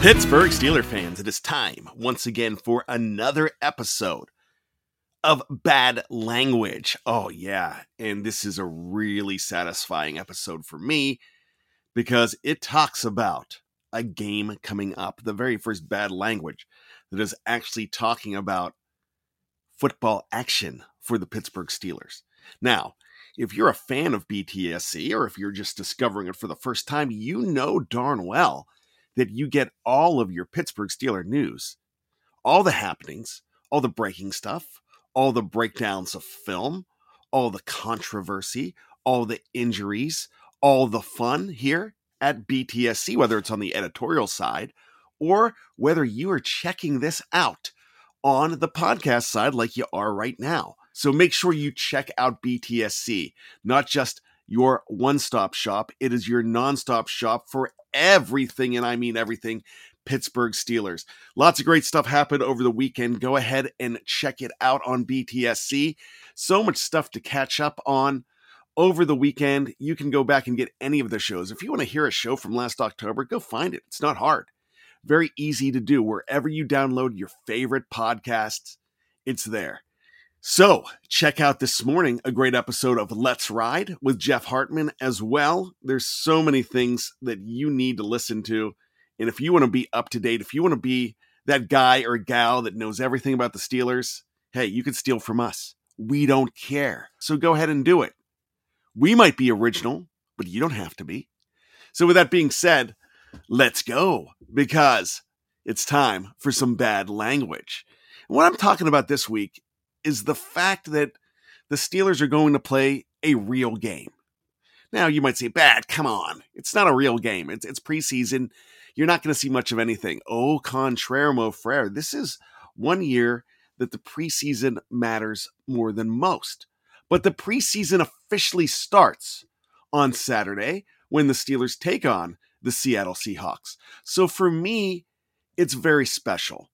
Pittsburgh Steeler fans, it is time once again for another episode of Bad Language. Oh, yeah. And this is a really satisfying episode for me because it talks about a game coming up, the very first Bad Language that is actually talking about football action for the Pittsburgh Steelers. Now, if you're a fan of BTSC or if you're just discovering it for the first time, you know darn well that you get all of your Pittsburgh Steeler news, all the happenings, all the breaking stuff, all the breakdowns of film, all the controversy, all the injuries, all the fun here at BTSC, whether it's on the editorial side or whether you are checking this out on the podcast side like you are right now. So make sure you check out BTSC, not just your one stop shop, it is your non stop shop for everything, and I mean everything, Pittsburgh Steelers. Lots of great stuff happened over the weekend. Go ahead and check it out on BTSC. So much stuff to catch up on over the weekend. You can go back and get any of the shows. If you want to hear a show from last October, go find it. It's not hard. Very easy to do. Wherever you download your favorite podcasts, it's there. So, check out this morning a great episode of Let's Ride with Jeff Hartman as well. There's so many things that you need to listen to. And if you want to be up to date, if you want to be that guy or gal that knows everything about the Steelers, hey, you can steal from us. We don't care. So go ahead and do it. We might be original, but you don't have to be. So, with that being said, let's go because it's time for some bad language. what I'm talking about this week is the fact that the Steelers are going to play a real game. Now you might say, "Bad, come on! It's not a real game. It's it's preseason. You're not going to see much of anything." Oh, contraire, mon frere. This is one year that the preseason matters more than most. But the preseason officially starts on Saturday when the Steelers take on the Seattle Seahawks. So for me, it's very special.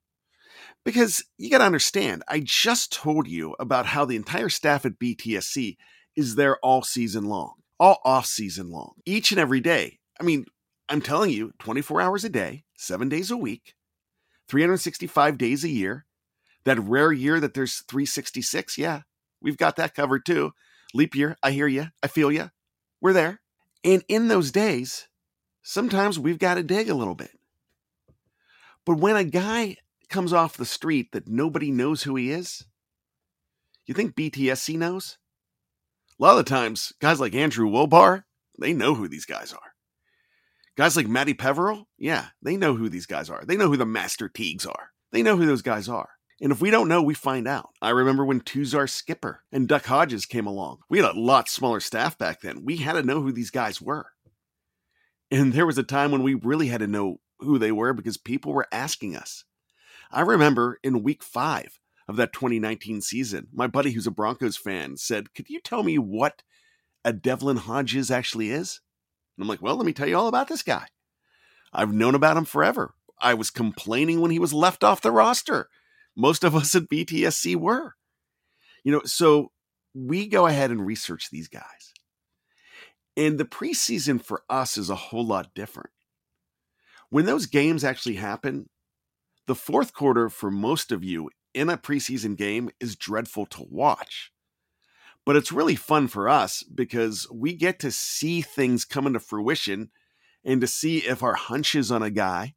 Because you got to understand, I just told you about how the entire staff at BTSC is there all season long, all off season long, each and every day. I mean, I'm telling you, 24 hours a day, seven days a week, 365 days a year. That rare year that there's 366, yeah, we've got that covered too. Leap year, I hear you, I feel you. We're there. And in those days, sometimes we've got to dig a little bit. But when a guy comes off the street that nobody knows who he is, you think BTSC knows? A lot of times, guys like Andrew Wilbar, they know who these guys are. Guys like Matty Peveril, yeah, they know who these guys are. They know who the Master Teagues are. They know who those guys are. And if we don't know, we find out. I remember when Tuzar Skipper and Duck Hodges came along. We had a lot smaller staff back then. We had to know who these guys were. And there was a time when we really had to know who they were because people were asking us. I remember in week five of that 2019 season, my buddy who's a Broncos fan said, Could you tell me what a Devlin Hodges actually is? And I'm like, Well, let me tell you all about this guy. I've known about him forever. I was complaining when he was left off the roster. Most of us at BTSC were. You know, so we go ahead and research these guys. And the preseason for us is a whole lot different. When those games actually happen, the fourth quarter for most of you in a preseason game is dreadful to watch. But it's really fun for us because we get to see things come into fruition and to see if our hunches on a guy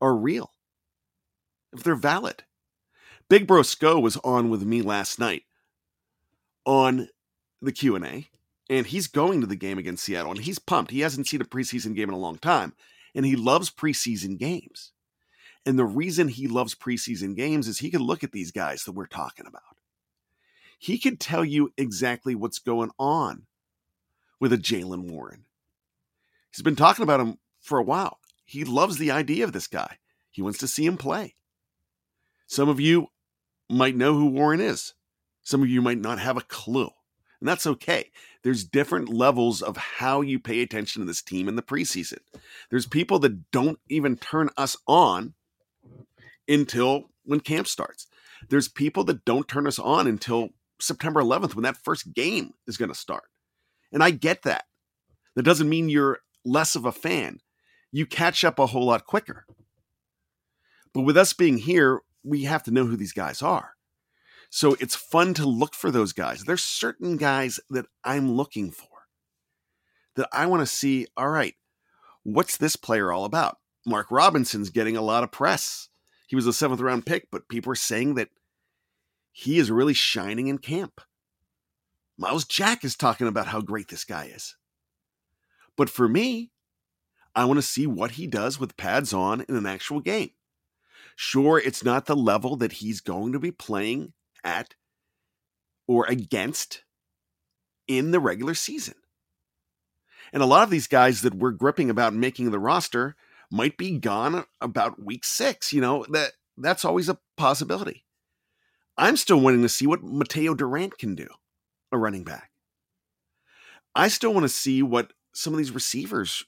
are real, if they're valid. Big Bro Sco was on with me last night on the Q&A and he's going to the game against Seattle and he's pumped. He hasn't seen a preseason game in a long time and he loves preseason games. And the reason he loves preseason games is he can look at these guys that we're talking about. He can tell you exactly what's going on with a Jaylen Warren. He's been talking about him for a while. He loves the idea of this guy. He wants to see him play. Some of you might know who Warren is. Some of you might not have a clue. And that's okay. There's different levels of how you pay attention to this team in the preseason. There's people that don't even turn us on until when camp starts. There's people that don't turn us on until September 11th when that first game is going to start. And I get that. That doesn't mean you're less of a fan. You catch up a whole lot quicker. But with us being here, we have to know who these guys are. So it's fun to look for those guys. There's certain guys that I'm looking for that I want to see. All right, what's this player all about? Mark Robinson's getting a lot of press. He was a seventh round pick, but people are saying that he is really shining in camp. Myles Jack is talking about how great this guy is. But for me, I want to see what he does with pads on in an actual game. Sure, it's not the level that he's going to be playing at or against in the regular season. And a lot of these guys that we're gripping about making the roster might be gone about week six. You know, that that's always a possibility. I'm still wanting to see what Mataeo Durant can do, a running back. I still want to see what some of these receivers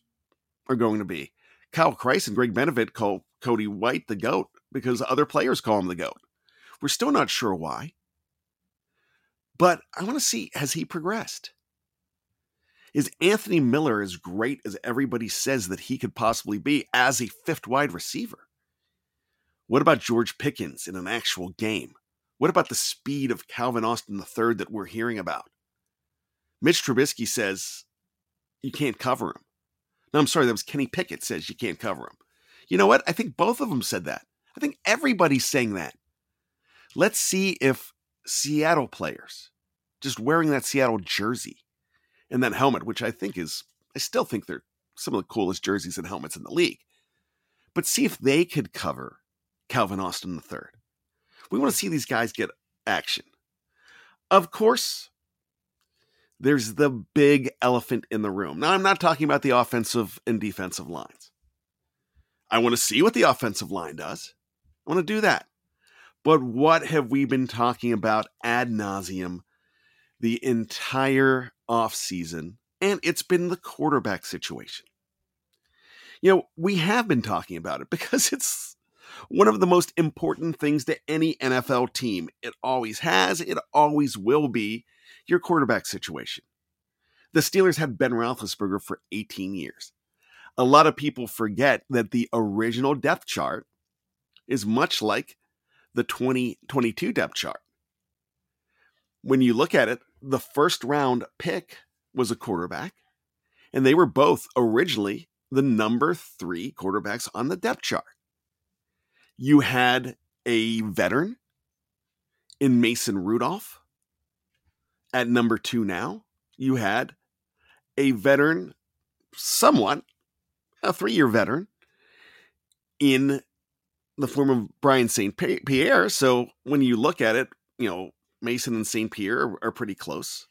are going to be. Kyle Christ and Greg Benevit call Cody White the GOAT because other players call him the GOAT. We're still not sure why. But I want to see has he progressed? Is Anthony Miller as great as everybody says that he could possibly be as a fifth wide receiver? What about George Pickens in an actual game? What about the speed of Calvin Austin III that we're hearing about? Mitch Trubisky says you can't cover him. No, I'm sorry, that was Kenny Pickett says you can't cover him. You know what? I think both of them said that. I think everybody's saying that. Let's see if Seattle players, just wearing that Seattle jersey and that helmet, which I think is, I still think they're some of the coolest jerseys and helmets in the league, but see if they could cover Calvin Austin III. We want to see these guys get action. Of course, there's the big elephant in the room. Now, I'm not talking about the offensive and defensive lines. I want to see what the offensive line does. I want to do that. But what have we been talking about ad nauseum the entire offseason? And it's been the quarterback situation. You know, we have been talking about it because it's one of the most important things to any NFL team. It always has, it always will be your quarterback situation. The Steelers had Ben Roethlisberger for 18 years. A lot of people forget that the original depth chart is much like the 2022 depth chart. When you look at it, the first round pick was a quarterback, And they were both originally the number three quarterbacks on the depth chart. You had a veteran in Mason Rudolph at number two now. You had a veteran, somewhat, a three year veteran in the form of Brian St. Pierre. So when you look at it, you know, Mason and St. Pierre are, are pretty close.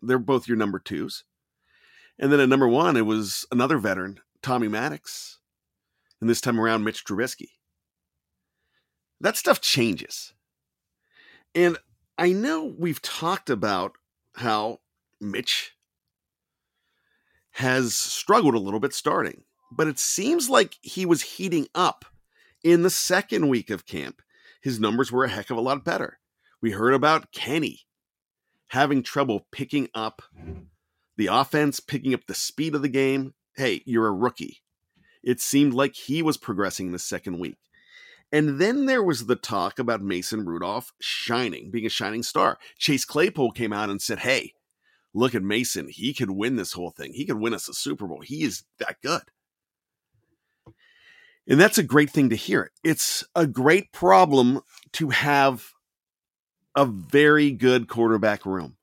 They're both your number twos. And then at number one, it was another veteran, Tommy Maddox. And this time around, Mitch Trubisky. That stuff changes. And I know we've talked about how Mitch has struggled a little bit starting, but it seems like he was heating up in the second week of camp. His numbers were a heck of a lot better. We heard about Kenny having trouble picking up the offense, picking up the speed of the game. Hey, you're a rookie. It seemed like he was progressing the second week. And then there was the talk about Mason Rudolph shining, being a shining star. Chase Claypool came out and said, Hey, look at Mason. He could win this whole thing. He could win us a Super Bowl. He is that good. And that's a great thing to hear. It's a great problem to have a very good quarterback room.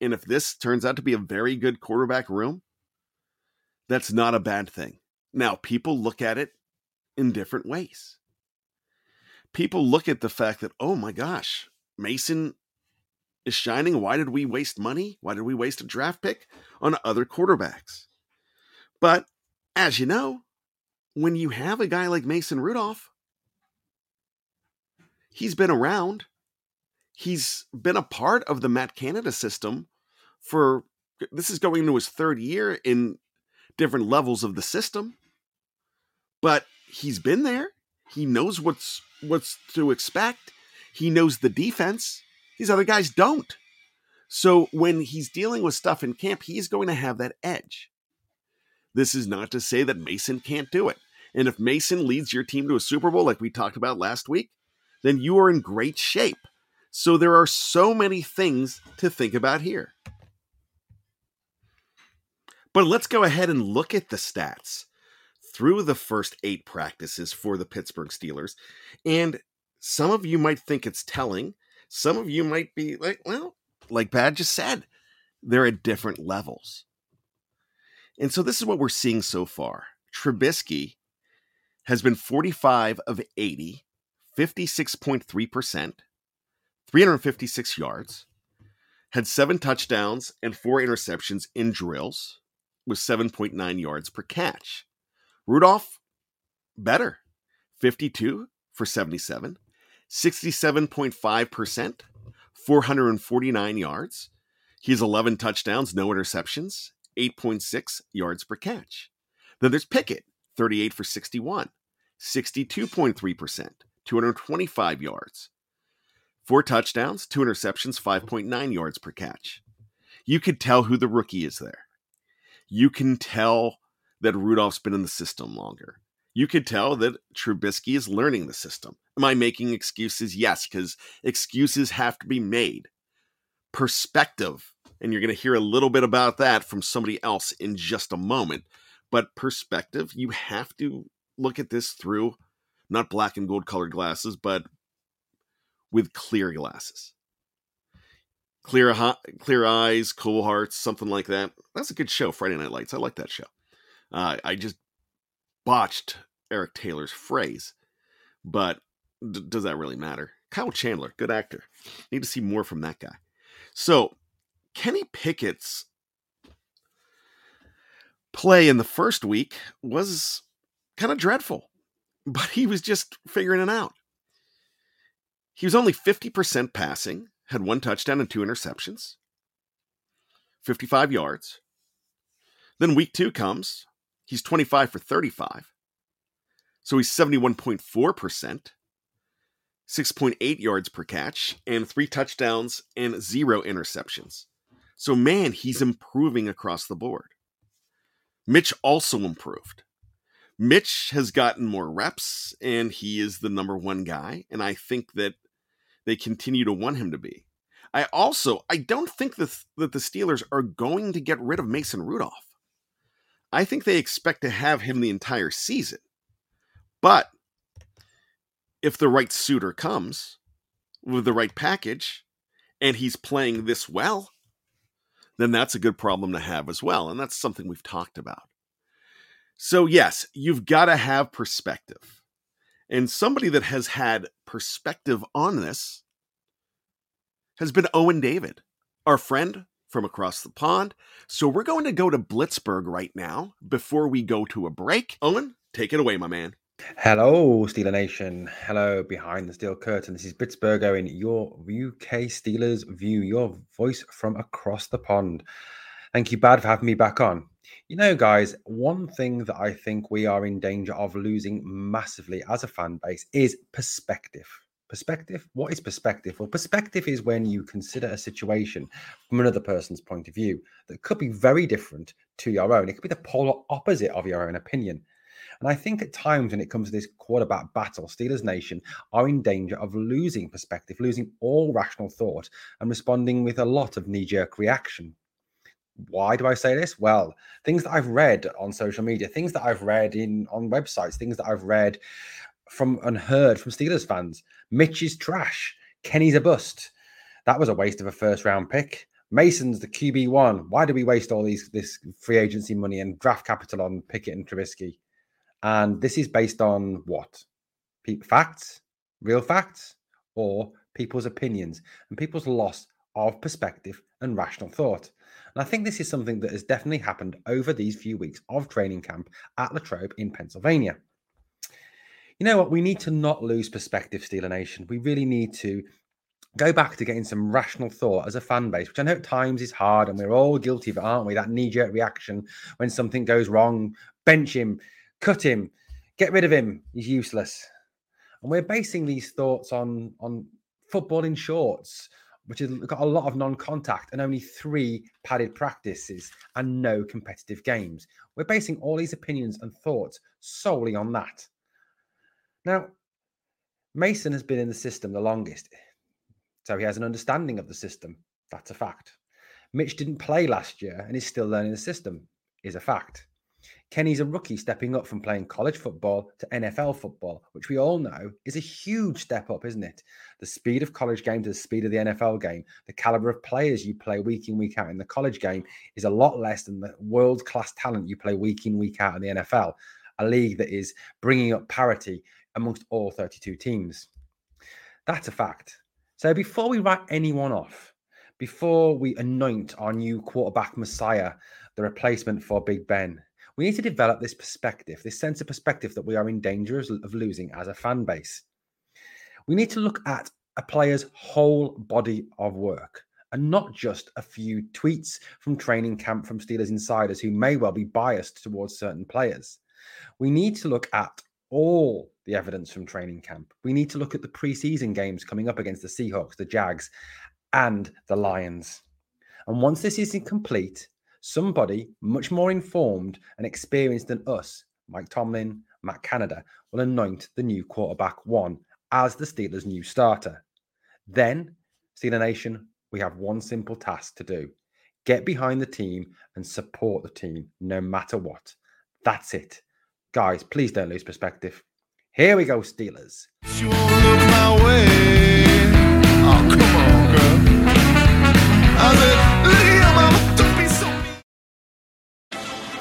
And if this turns out to be a very good quarterback room, that's not a bad thing. Now, people look at it in different ways. People look at the fact that, oh my gosh, Mason is shining. Why did we waste money? Why did we waste a draft pick on other quarterbacks? But as you know, when you have a guy like Mason Rudolph, he's been around. He's been a part of the Matt Canada system for this is going into his third year in different levels of the system. But he's been there. He knows what's what's to expect. He knows the defense. These other guys don't. So when he's dealing with stuff in camp, he's going to have that edge. This is not to say that Mason can't do it. And if Mason leads your team to a Super Bowl, like we talked about last week, then you are in great shape. So there are so many things to think about here. But let's go ahead and look at the stats through the first eight practices for the Pittsburgh Steelers. And some of you might think it's telling. Some of you might be like, well, like Bad just said, they're at different levels. And so this is what we're seeing so far. Trubisky has been 45 of 80, 56.3%, 356 yards, had seven touchdowns and four interceptions in drills with 7.9 yards per catch. Rudolph, better, 52 for 77, 67.5%, 449 yards. He has 11 touchdowns, no interceptions, 8.6 yards per catch. Then there's Pickett, 38 for 61, 62.3%, 225 yards. Four touchdowns, two interceptions, 5.9 yards per catch. You could tell who the rookie is there. You can tell that Rudolph's been in the system longer. You could tell that Trubisky is learning the system. Am I making excuses? Yes, because excuses have to be made. Perspective, and you're going to hear a little bit about that from somebody else in just a moment. But perspective, you have to look at this through not black and gold colored glasses, but with clear glasses. Clear, clear eyes, cool hearts, something like that. That's a good show, Friday Night Lights. I like that show. Uh, I just botched Eric Taylor's phrase, but d- does that really matter? Kyle Chandler, good actor. Need to see more from that guy. So, Kenny Pickett's play in the first week was kind of dreadful, but he was just figuring it out. He was only 50% passing, had one touchdown and two interceptions, 55 yards. Then week two comes, He's 25 for 35. So he's 71.4%, 6.8 yards per catch, and three touchdowns and zero interceptions. So, man, he's improving across the board. Mitch also improved. Mitch has gotten more reps, and he is the number one guy. And I think that they continue to want him to be. I also I don't think that, that the Steelers are going to get rid of Mason Rudolph. I think they expect to have him the entire season. But if the right suitor comes with the right package and he's playing this well, then that's a good problem to have as well. And that's something we've talked about. So, yes, you've got to have perspective. And somebody that has had perspective on this has been Owen David, our friend from across the pond. So, we're going to go to Blitzburgh right now before we go to a break. Owen, take it away, my man. Hello, Steeler Nation. Hello, behind the steel curtain. This is Blitzburgh Owen, your UK Steelers view, your voice from across the pond. Thank you, Bad, for having me back on. You know, guys, one thing that I think we are in danger of losing massively as a fan base is perspective. Perspective? What is perspective? Well, perspective is when you consider a situation from another person's point of view that could be very different to your own. It could be the polar opposite of your own opinion. And I think at times when it comes to this quarterback battle, Steelers Nation are in danger of losing perspective, losing all rational thought, and responding with a lot of knee jerk reaction. Why do I say this? Well, things that I've read on social media, things that I've read in on websites, things that I've read from and heard from Steelers fans. Mitch is trash. Kenny's a bust. That was a waste of a first round pick. Mason's the QB one. Why do we waste all these this free agency money and draft capital on Pickett and Trubisky? And this is based on what? Facts, real facts, or people's opinions and people's loss of perspective and rational thought. And I think this is something that has definitely happened over these few weeks of training camp at Latrobe in Pennsylvania. You know what? We need to not lose perspective, Steeler Nation. We really need to go back to getting some rational thought as a fan base, which I know at times is hard and we're all guilty of it, aren't we? That knee jerk reaction when something goes wrong, bench him, cut him, get rid of him. He's useless. And we're basing these thoughts on on football in shorts, which has got a lot of non-contact and only three padded practices and no competitive games. We're basing all these opinions and thoughts solely on that. Now, Mason has been in the system the longest, so he has an understanding of the system. That's a fact. Mitch didn't play last year and is still learning the system, is a fact. Kenny's a rookie stepping up from playing college football to NFL football, which we all know is a huge step up, isn't it? The speed of college game to the speed of the NFL game, the caliber of players you play week in, week out in the college game is a lot less than the world class talent you play week in, week out in the NFL, a league that is bringing up parity amongst all 32 teams. That's a fact. So before we write anyone off, before we anoint our new quarterback messiah, the replacement for Big Ben, we need to develop this perspective, this sense of perspective that we are in danger of losing as a fan base. We need to look at a player's whole body of work and not just a few tweets from training camp from Steelers insiders who may well be biased towards certain players. We need to look at all the evidence from training camp. We need to look at the preseason games coming up against the Seahawks, the Jags, and the Lions. And once this is complete, somebody much more informed and experienced than us, Mike Tomlin, Matt Canada, will anoint the new quarterback one as the Steelers' new starter. Then, Steeler Nation, we have one simple task to do get behind the team and support the team no matter what. That's it. Guys, please don't lose perspective. Here we go, Steelers.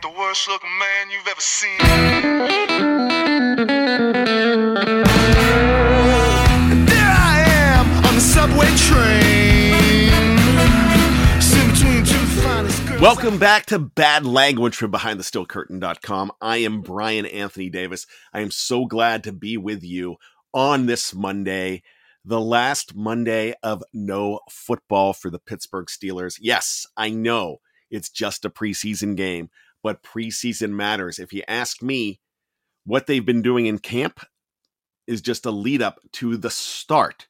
ain't the worst looking man you've ever seen. there I am on the subway train. Welcome back to Bad Language from BehindTheSteelCurtain.com. I am Bryan Anthony Davis. I am so glad to be with you on this Monday, the last Monday of no football for the Pittsburgh Steelers. Yes, I know it's just a preseason game, but preseason matters. If you ask me, what they've been doing in camp is just a lead up to the start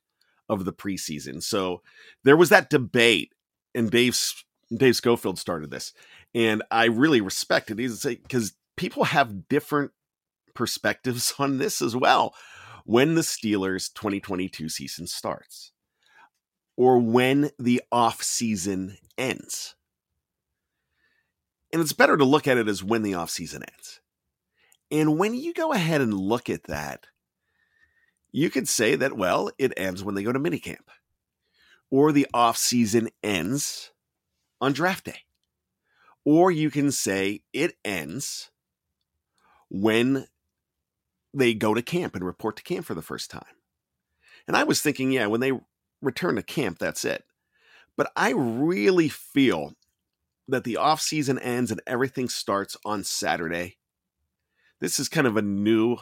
of the preseason. So there was that debate, and Dave Dave Schofield started this, and I really respect it. Because people have different perspectives on this as well. When the Steelers 2022 season starts, or when the off season ends. And it's better to look at it as when the off season ends. And when you go ahead and look at that, you could say that, well, it ends when they go to minicamp, or the off season ends on draft day. Or you can say it ends when they go to camp and report to camp for the first time. And I was thinking, yeah, when they return to camp, that's it. But I really feel that the off season ends and everything starts on Saturday. This is kind of a new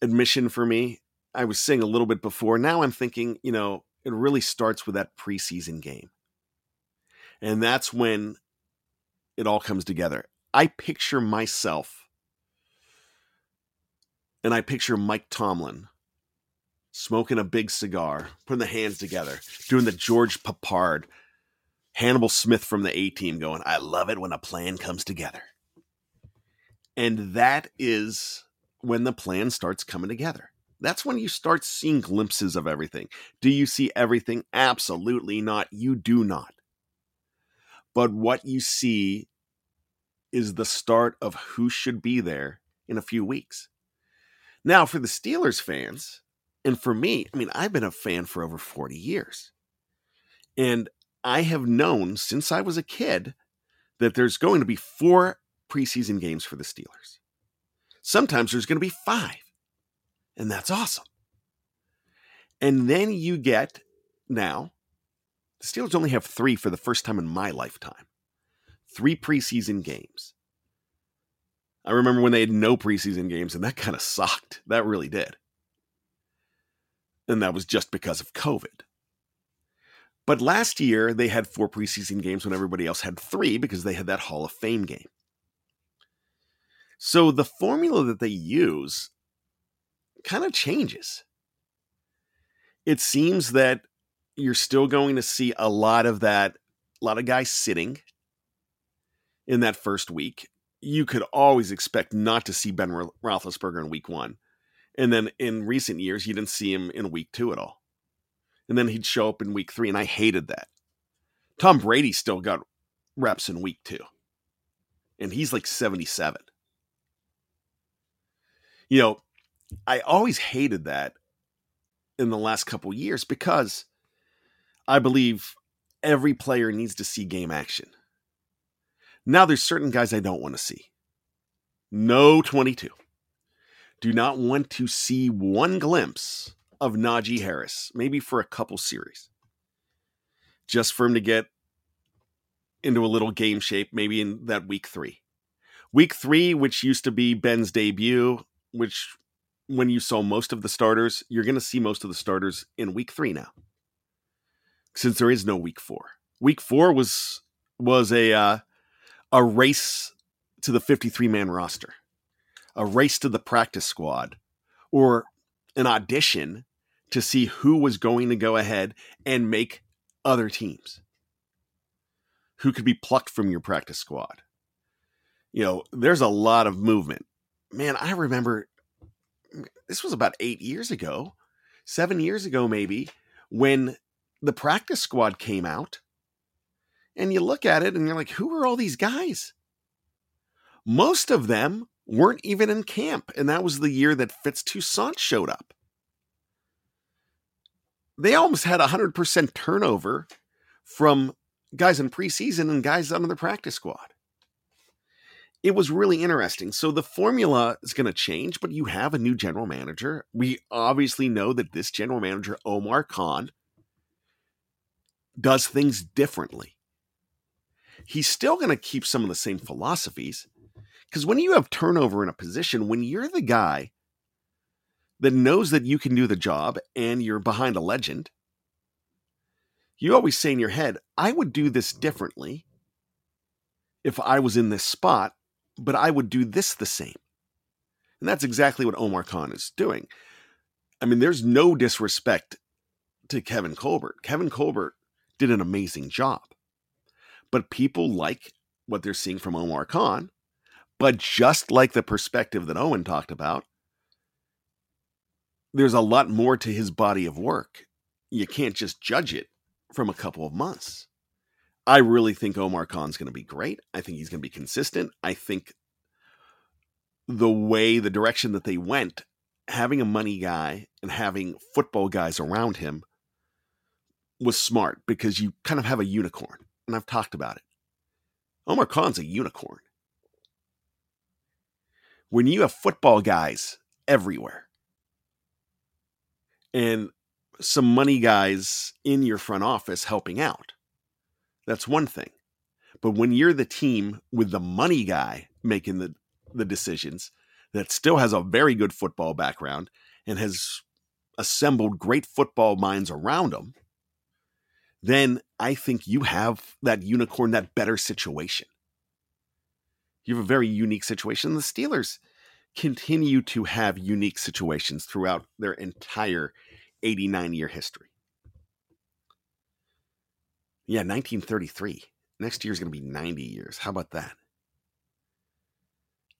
admission for me. I was saying a little bit before. Now I'm thinking, you know, it really starts with that preseason game. And that's when it all comes together. I picture myself and I picture Mike Tomlin smoking a big cigar, putting the hands together, doing the George Peppard, Hannibal Smith from the A team going, I love it when a plan comes together. And that is when the plan starts coming together. That's when you start seeing glimpses of everything. Do you see everything? Absolutely not. You do not. But what you see is the start of who should be there in a few weeks. Now, for the Steelers fans, and for me, I mean, I've been a fan for over 40 years. And I have known since I was a kid that there's going to be four preseason games for the Steelers. Sometimes there's going to be five, and that's awesome. And then you get now, the Steelers only have three for the first time in my lifetime three preseason games. I remember when they had no preseason games, and that kind of sucked. That really did. And that was just because of COVID. But last year, they had four preseason games when everybody else had three because they had that Hall of Fame game. So the formula that they use kind of changes. It seems that you're still going to see a lot of that, a lot of guys sitting in that first week. You could always expect not to see Ben Roethlisberger in week one. And then in recent years, you didn't see him in week two at all. And then he'd show up in week three, and I hated that. Tom Brady still got reps in week two, and he's like 77 you know, I always hated that in the last couple years because I believe every player needs to see game action. Now there's certain guys I don't want to see. No 22. Do not want to see one glimpse of Najee Harris, maybe for a couple series. Just for him to get into a little game shape, maybe in that week three. Week three, which used to be Ben's debut, which when you saw most of the starters, you're going to see most of the starters in week three now, since there is no week four. Week four was was a uh, a race to the 53 man roster, a race to the practice squad, or an audition to see who was going to go ahead and make other teams, who could be plucked from your practice squad. You know, there's a lot of movement man, I remember this was about eight years ago, seven years ago, maybe, when the practice squad came out. And you look at it and you're like, who are all these guys? Most of them weren't even in camp. And that was the year that Fitz Toussaint showed up. They almost had 100% turnover from guys in preseason and guys out on the practice squad it was really interesting. So the formula is going to change, but you have a new general manager. We obviously know that this general manager, Omar Khan, does things differently. He's still going to keep some of the same philosophies because when you have turnover in a position, when you're the guy that knows that you can do the job and you're behind a legend, you always say in your head, I would do this differently if I was in this spot, but I would do this the same. And that's exactly what Omar Khan is doing. I mean, there's no disrespect to Kevin Colbert. Kevin Colbert did an amazing job. But people like what they're seeing from Omar Khan. But just like the perspective that Owen talked about, there's a lot more to his body of work. You can't just judge it from a couple of months. I really think Omar Khan's going to be great. I think he's going to be consistent. I think the way, the direction that they went, having a money guy and having football guys around him was smart because you kind of have a unicorn. And I've talked about it. Omar Khan's a unicorn. When you have football guys everywhere and some money guys in your front office helping out, that's one thing. But when you're the team with the money guy making the, the decisions that still has a very good football background and has assembled great football minds around him, then I think you have that unicorn, that better situation. You have a very unique situation. The Steelers continue to have unique situations throughout their entire 89 year history. Yeah, 1933. Next year is going to be 90 years. How about that?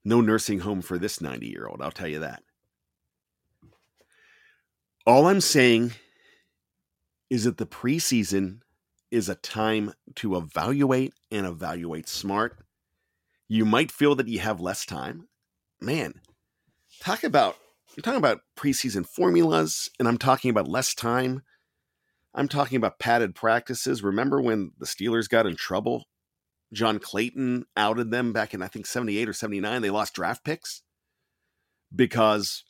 No nursing home for this 90 year old, I'll tell you that. All I'm saying is that the preseason is a time to evaluate and evaluate smart. You might feel that you have less time. Man, talk about you're talking about preseason formulas, and I'm talking about less time. I'm talking about padded practices. Remember when the Steelers got in trouble? John Clayton outed them back in I think 78 or 79. They lost draft picks because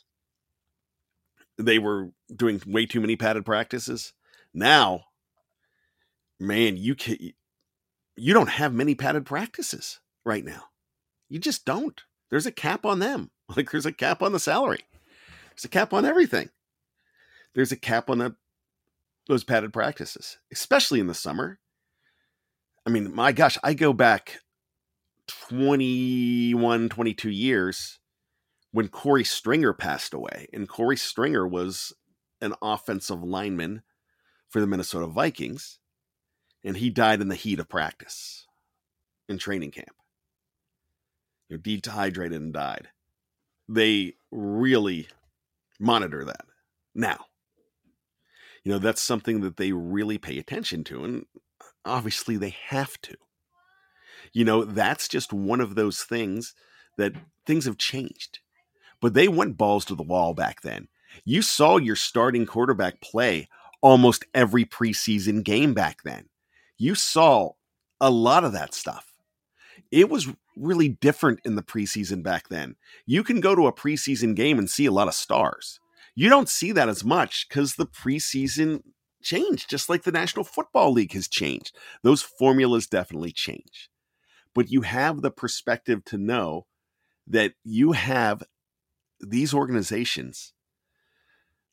they were doing way too many padded practices. Now man, you can you don't have many padded practices right now. You just don't. There's a cap on them. Like there's a cap on the salary. There's a cap on everything. There's a cap on the those padded practices, especially in the summer. I mean, my gosh, I go back 21, 22 years when Korey Stringer passed away. And Korey Stringer was an offensive lineman for the Minnesota Vikings and he died in the heat of practice in training camp. Dehydrated and died. They really monitor that. Now, you know, that's something that they really pay attention to, and obviously they have to. You know, that's just one of those things that things have changed. But they went balls to the wall back then. You saw your starting quarterback play almost every preseason game back then you saw a lot of that stuff. It was really different in the preseason back then. You can go to a preseason game and see a lot of stars. You don't see that as much because the preseason changed, just like the National Football League has changed. Those formulas definitely change. But you have the perspective to know that you have these organizations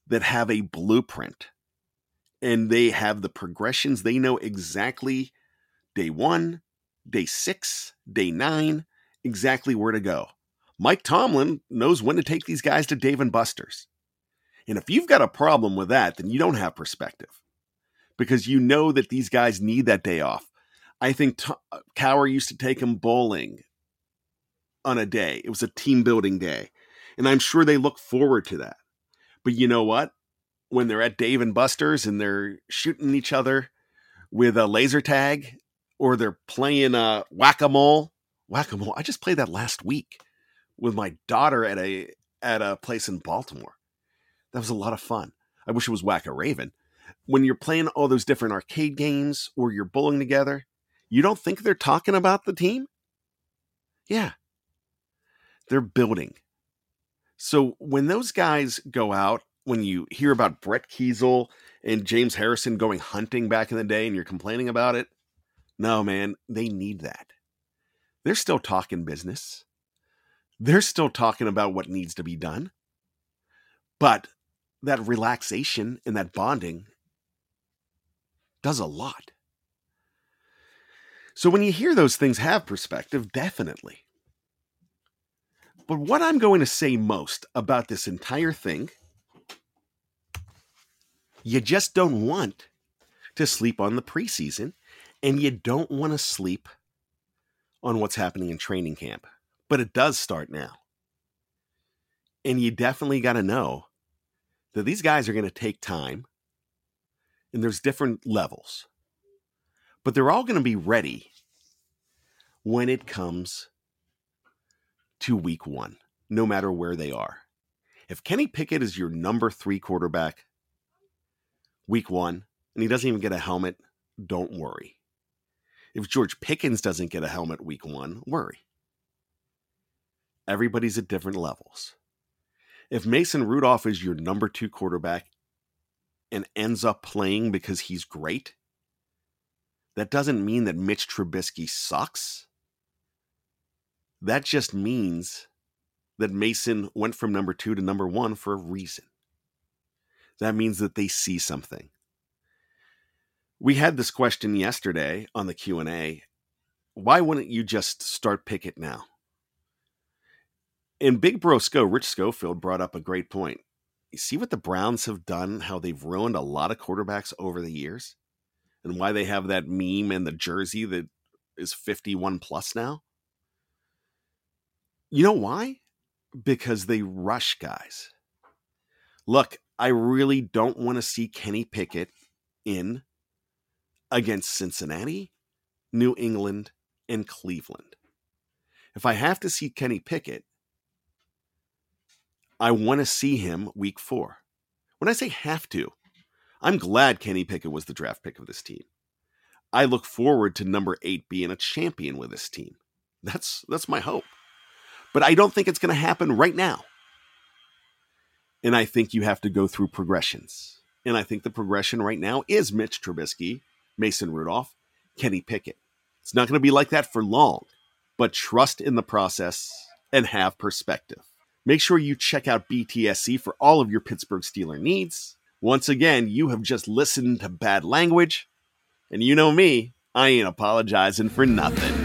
that have a blueprint and they have the progressions. They know exactly day one, day six, day nine, exactly where to go. Mike Tomlin knows when to take these guys to Dave and Buster's. And if you've got a problem with that, then you don't have perspective because you know that these guys need that day off. I think T- uh, Cowher used to take them bowling on a day. It was a team building day. And I'm sure they look forward to that. But you know what? when they're at Dave and Buster's and they're shooting each other with a laser tag or they're playing uh, whack a mole. Whack a mole. I just played that last week with my daughter at a at a place in Baltimore. That was a lot of fun. I wish it was Whack a Raven. When you're playing all those different arcade games or you're bowling together, you don't think they're talking about the team? Yeah. They're building. So when those guys go out when you hear about Brett Keisel and James Harrison going hunting back in the day and you're complaining about it. No, man, they need that. They're still talking business. They're still talking about what needs to be done. But that relaxation and that bonding does a lot. So when you hear those things have perspective, definitely. But what I'm going to say most about this entire thing, you just don't want to sleep on the preseason and you don't want to sleep on what's happening in training camp. But it does start now. And you definitely got to know that these guys are going to take time and there's different levels. But they're all going to be ready when it comes to week one, no matter where they are. If Kenny Pickett is your number three quarterback week one and he doesn't even get a helmet, don't worry. If George Pickens doesn't get a helmet week one, worry. Everybody's at different levels. If Mason Rudolph is your number two quarterback and ends up playing because he's great, that doesn't mean that Mitch Trubisky sucks. That just means that Mason went from number two to number one for a reason. That means that they see something. We had this question yesterday on the Q&A. Why wouldn't you just start Pickett now? And Big Bro Sco, Rich Schofield brought up a great point. You see what the Browns have done, how they've ruined a lot of quarterbacks over the years, and why they have that meme and the jersey that is 51 plus now? You know why? Because they rush guys. Look, I really don't want to see Kenny Pickett in against Cincinnati, New England, and Cleveland. If I have to see Kenny Pickett, I want to see him week four. When I say have to, I'm glad Kenny Pickett was the draft pick of this team. I look forward to number eight being a champion with this team. That's that's my hope. But I don't think it's going to happen right now. And I think you have to go through progressions. And I think the progression right now is Mitch Trubisky Mason Rudolph, Kenny Pickett. It's not going to be like that for long, but trust in the process and have perspective. Make sure you check out BTSC for all of your Pittsburgh Steeler needs. Once again, you have just listened to bad language, and you know me, I ain't apologizing for nothing.